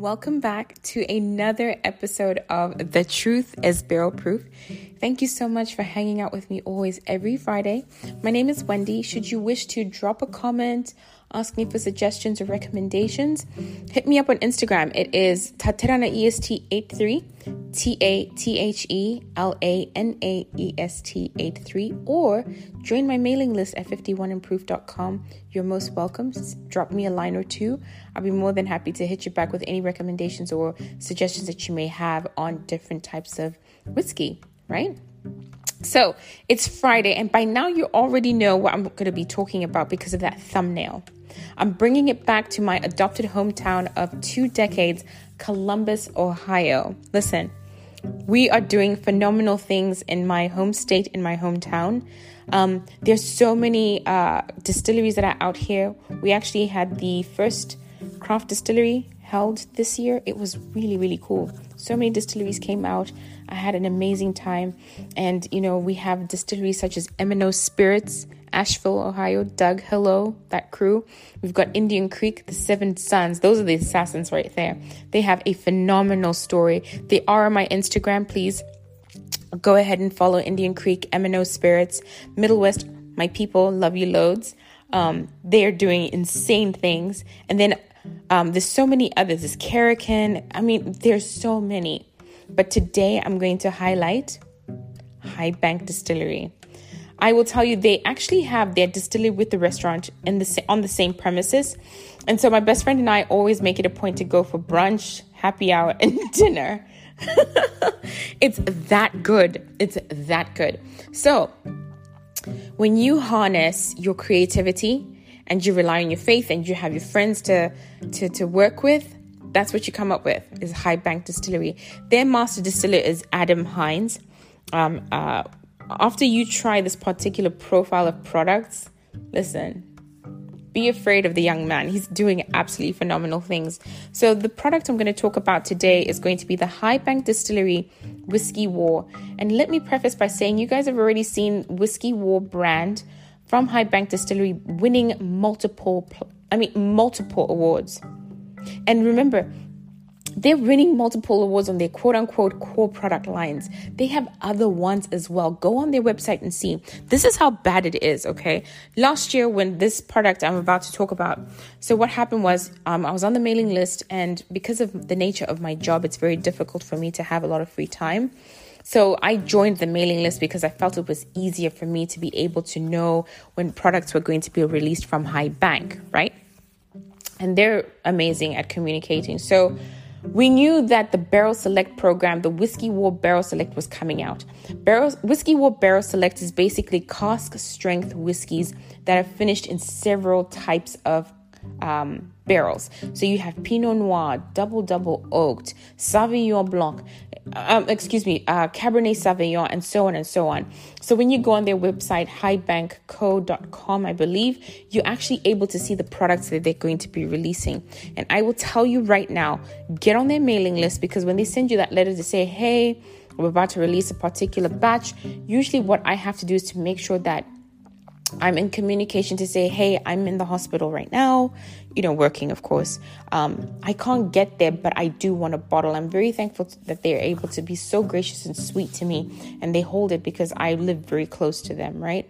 Welcome back to another episode of The Truth is Barrel Proof. Thank you so much for hanging out with me always every Friday. My name is Wendy. Should you wish to drop a comment, ask me for suggestions or recommendations, hit me up on Instagram. It is Taterana EST83, T A T H E L A N A E S T 83, or join my mailing list at 51improof.com. You're most welcome. Drop me a line or two. I'll be more than happy to hit you back with any recommendations or suggestions that you may have on different types of whiskey, right? So it's Friday, and by now you already know what I'm going to be talking about because of that thumbnail. I'm bringing it back to my adopted hometown of two decades, Columbus, Ohio. Listen, we are doing phenomenal things in my home state, in my hometown. Um, there's so many uh, distilleries that are out here. We actually had the first craft distillery held this year. It was really, really cool. So many distilleries came out. I had an amazing time. And, you know, we have distilleries such as M&O Spirits, Ashville, Ohio, Doug, hello, that crew. We've got Indian Creek, the Seven Sons. Those are the assassins right there. They have a phenomenal story. They are on my Instagram. Please go ahead and follow Indian Creek, M&O Spirits, Middle West, my people, love you loads. Um, they are doing insane things. And then um, there's so many others. There's Karrikin. I mean, there's so many. But today I'm going to highlight High Bank Distillery. I will tell you they actually have their distillery with the restaurant in the on the same premises. And so my best friend and I always make it a point to go for brunch, happy hour, and dinner. it's that good. It's that good. So, when you harness your creativity and you rely on your faith and you have your friends to to to work with, that's what you come up with is High Bank Distillery. Their master distiller is Adam Hines. Um, uh, after you try this particular profile of products, listen, be afraid of the young man. He's doing absolutely phenomenal things. So, the product I'm going to talk about today is going to be the High Bank Distillery Whiskey War. And let me preface by saying you guys have already seen Whiskey War brand from High Bank Distillery winning multiple, I mean, multiple awards. And remember, they're winning multiple awards on their quote unquote core product lines. They have other ones as well. Go on their website and see. This is how bad it is, okay? Last year, when this product I'm about to talk about, so what happened was um, I was on the mailing list, and because of the nature of my job, it's very difficult for me to have a lot of free time. So I joined the mailing list because I felt it was easier for me to be able to know when products were going to be released from High Bank, right? And they're amazing at communicating. So we knew that the Barrel Select program, the Whiskey War Barrel Select, was coming out. Barrel, Whiskey War Barrel Select is basically cask strength whiskeys that are finished in several types of um, barrels. So you have Pinot Noir, Double Double Oaked, Sauvignon Blanc, um, excuse me, uh, Cabernet Sauvignon, and so on and so on. So when you go on their website, highbankco.com, I believe, you're actually able to see the products that they're going to be releasing. And I will tell you right now, get on their mailing list because when they send you that letter to say, hey, we're about to release a particular batch, usually what I have to do is to make sure that I'm in communication to say, hey, I'm in the hospital right now, you know, working, of course. Um, I can't get there, but I do want a bottle. I'm very thankful that they're able to be so gracious and sweet to me and they hold it because I live very close to them, right?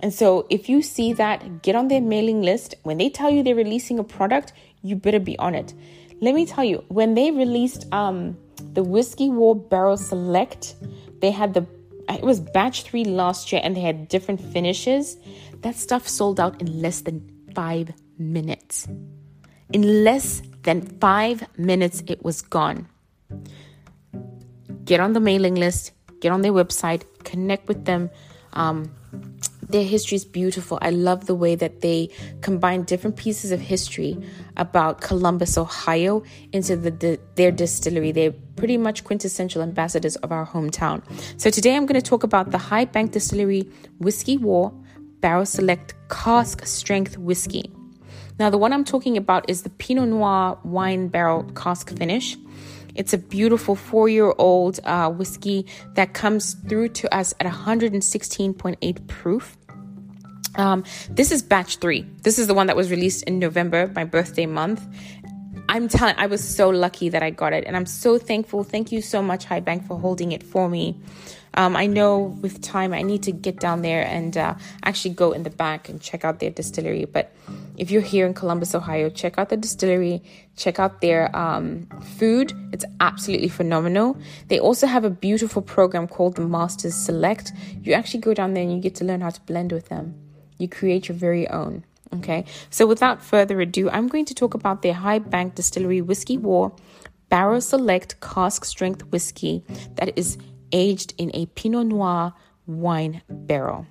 And so if you see that, get on their mailing list. When they tell you they're releasing a product, you better be on it. Let me tell you, when they released um, the Whiskey War Barrel Select, they had the it was batch three last year and they had different finishes. That stuff sold out in less than five minutes. In less than five minutes, it was gone. Get on the mailing list, get on their website, connect with them. Um, their history is beautiful. I love the way that they combine different pieces of history about Columbus, Ohio, into the, the, their distillery. They're pretty much quintessential ambassadors of our hometown. So today I'm going to talk about the High Bank Distillery Whiskey War Barrel Select Cask Strength Whiskey. Now, the one I'm talking about is the Pinot Noir Wine Barrel Cask Finish. It's a beautiful four year old uh, whiskey that comes through to us at 116.8 proof. Um, this is batch three. This is the one that was released in November, my birthday month. I'm telling, I was so lucky that I got it, and I'm so thankful. Thank you so much, High Bank, for holding it for me. Um, I know with time I need to get down there and uh, actually go in the back and check out their distillery. But if you're here in Columbus, Ohio, check out the distillery, check out their um, food. It's absolutely phenomenal. They also have a beautiful program called the Masters Select. You actually go down there and you get to learn how to blend with them. You create your very own. Okay, so without further ado, I'm going to talk about their High Bank Distillery Whiskey War Barrel Select Cask Strength Whiskey that is aged in a Pinot Noir wine barrel.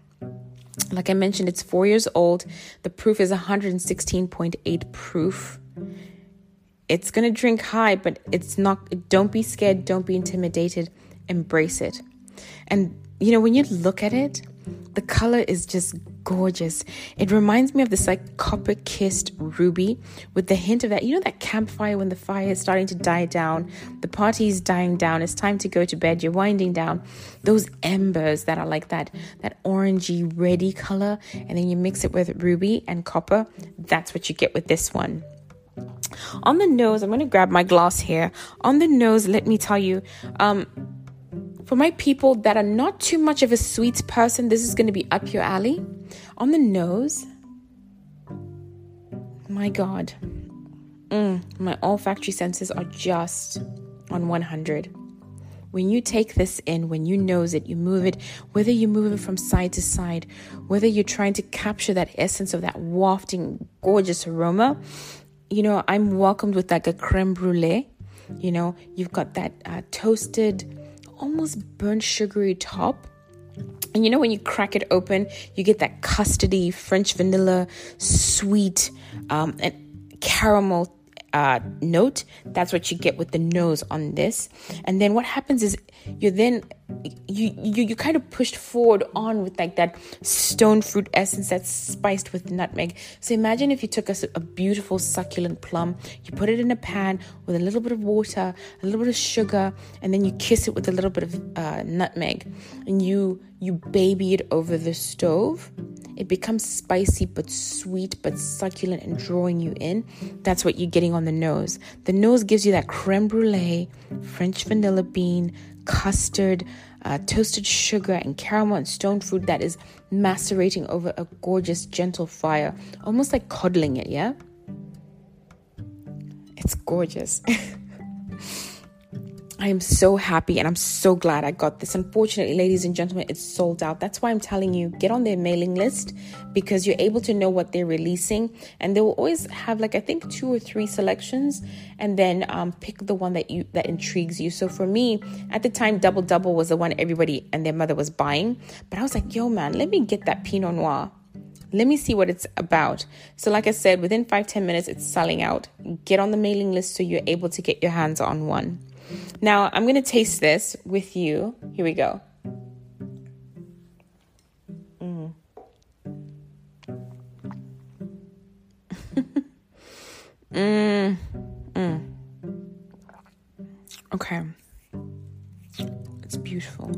Like I mentioned, it's four years old. The proof is 116.8 proof. It's to drink high, but it's not, don't be scared, don't be intimidated, embrace it. And, you know, when you look at it, the color is just gorgeous. It reminds me of this like copper kissed ruby with the hint of that, you know, that campfire when the fire is starting to die down, the party is dying down, it's time to go to bed, you're winding down. Those embers that are like that, that orangey reddy color, and then you mix it with ruby and copper, that's what you get with this one. On the nose, I'm going to grab my glass here. On the nose, let me tell you, um, for my people that are not too much of a sweet person, this is going to be up your alley. On the nose, my God, mm, my olfactory senses are just on 100. When you take this in, when you nose it, you move it, whether you move it from side to side, whether you're trying to capture that essence of that wafting, gorgeous aroma, you know, I'm welcomed with like a creme brulee. You know, you've got that uh, toasted, almost burnt sugary top. And you know, when you crack it open, you get that custardy French vanilla, sweet, um, and caramel uh, note. That's what you get with the nose on this. And then what happens is you're then you you you kind of pushed forward on with like that stone fruit essence that's spiced with nutmeg. So imagine if you took a, a beautiful succulent plum, you put it in a pan with a little bit of water, a little bit of sugar, and then you kiss it with a little bit of uh, nutmeg, and you you baby it over the stove it becomes spicy but sweet but succulent and drawing you in. That's what you're getting on the nose. The nose gives you that creme brulee, French vanilla bean, custard, uh, toasted sugar, and caramel and stone fruit that is macerating over a gorgeous, gentle fire, almost like coddling it, yeah? It's gorgeous. I am so happy and I'm so glad I got this. Unfortunately, ladies and gentlemen, it's sold out. That's why I'm telling you, get on their mailing list because you're able to know what they're releasing. And they will always have like I think two or three selections and then um, pick the one that you that intrigues you. So for me, at the time, Double Double was the one everybody and their mother was buying. But I was like, yo man, let me get that Pinot Noir. Let me see what it's about. So, like I said, within five ten minutes, it's selling out. Get on the mailing list so you're able to get your hands on one. Now, I'm going to taste this with you. Here we go. Mm. mm. Mm. Okay. It's beautiful.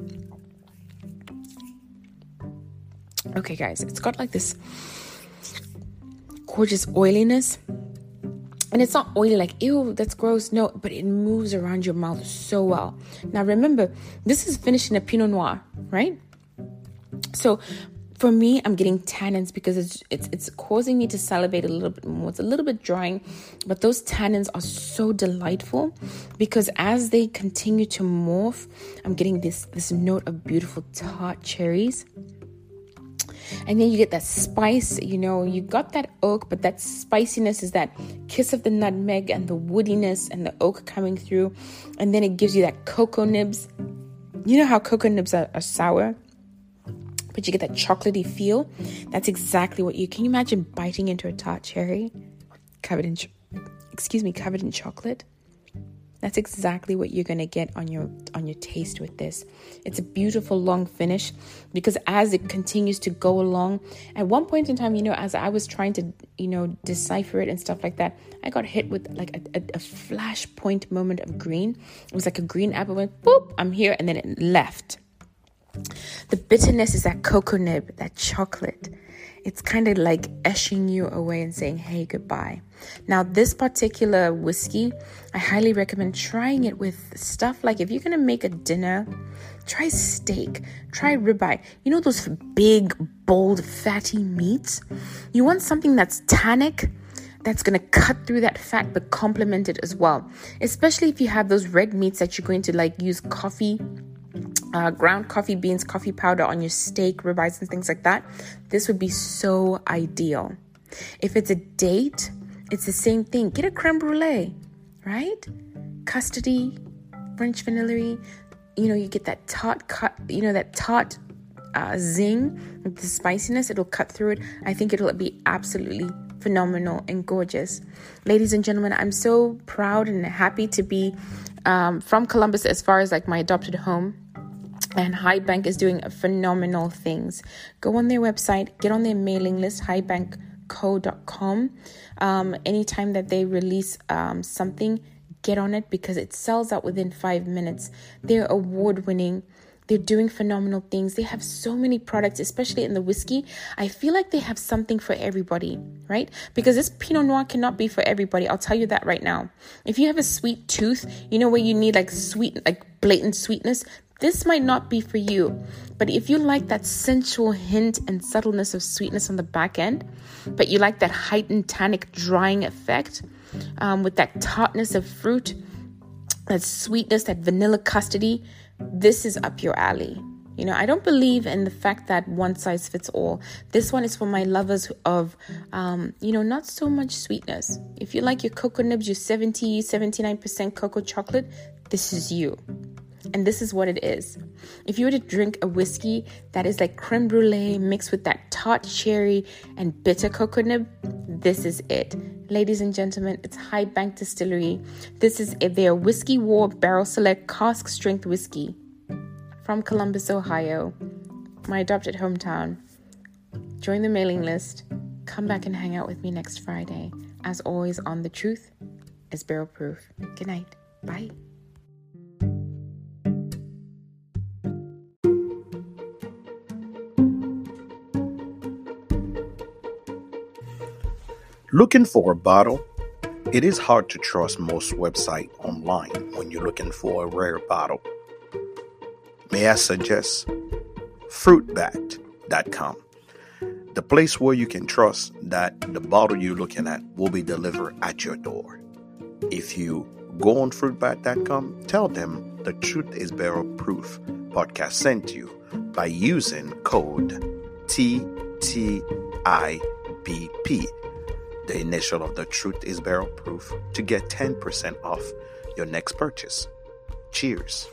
Okay, guys, it's got like this gorgeous oiliness and it's not oily like ew that's gross. No but it moves around your mouth so well. Now remember this is finished in a pinot noir right? So for me i'm getting tannins because it's it's it's causing me to salivate a little bit more. It's a little bit drying but those tannins are so delightful because as they continue to morph i'm getting this this note of beautiful tart cherries and then you get that spice you know you got that oak but that spiciness is that kiss of the nutmeg and the woodiness and the oak coming through. And then it gives you that cocoa nibs. You know how cocoa nibs are, are sour? But you get that chocolatey feel. That's exactly what you can you imagine biting into a tart cherry covered in excuse me covered in chocolate that's exactly what you're going to get on your on your taste with this. It's a beautiful long finish because as it continues to go along, at one point in time, you know, as I was trying to, you know, decipher it and stuff like that, I got hit with like a, a, a moment of green. It was like a green apple went boop, I'm here, and then it left. The bitterness is that cocoa nib, that chocolate. It's kind of like eshing you away and saying, hey, goodbye. Now, this particular whiskey, I highly recommend trying it with stuff like if you're going to make a dinner, try steak, try ribeye. You know those big, bold, fatty meats? You want something that's tannic, that's going to cut through that fat but complement it as well. Especially if you have those red meats that you're going to like use coffee uh, ground coffee beans, coffee powder on your steak, ribeyes, and things like that, this would be so ideal. If it's a date, it's the same thing. Get a creme brulee, right? Custody, French vanilla. You know, you get that tart cut. You know that tart uh, zing the spiciness. It'll cut through it. I think it'll be absolutely phenomenal and gorgeous. Ladies and gentlemen, I'm so proud and happy to be um, from Columbus as far as like my adopted home and Highbank is doing phenomenal things. Go on their website, get on their mailing list, highbankco.com. Um, anytime that they release um, something, get on it because it sells out within five minutes. They're award winning. They're doing phenomenal things. They have so many products, especially in the whiskey. I feel like they have something for everybody, right? Because this Pinot Noir cannot be for everybody. I'll tell you that right now. If you have a sweet tooth, you know where you need like sweet, like blatant sweetness, this might not be for you, but if you like that sensual hint and subtleness of sweetness on the back end, but you like that heightened tannic drying effect um, with that tartness of fruit, that sweetness, that vanilla custody, this is up your alley. You know, I don't believe in the fact that one size fits all. This one is for my lovers of, um, you know, not so much sweetness. If you like your cocoa nibs, your 70, 79% cocoa chocolate, this is you. And this is what it is. If you were to drink a whiskey that is like creme brulee mixed with that tart cherry and bitter coconut, this is it. Ladies and gentlemen, it's High Bank Distillery. This is their Whiskey War Barrel Select Cask Strength Whiskey from Columbus, Ohio, my adopted hometown. Join the mailing list. Come back and hang out with me next Friday. As always, on The Truth is Barrel Proof. Good night. Bye. Looking for a bottle? It is hard to trust most websites online when you're looking for a rare bottle. May I suggest fruitbat.com, the place where you can trust that the bottle you're looking at will be delivered at your door. If you go on fruitbat.com, tell them the Truth is Barrel Proof podcast sent you by using code TTIBP the initial of the truth is barrel proof to get 10% off your next purchase. Cheers.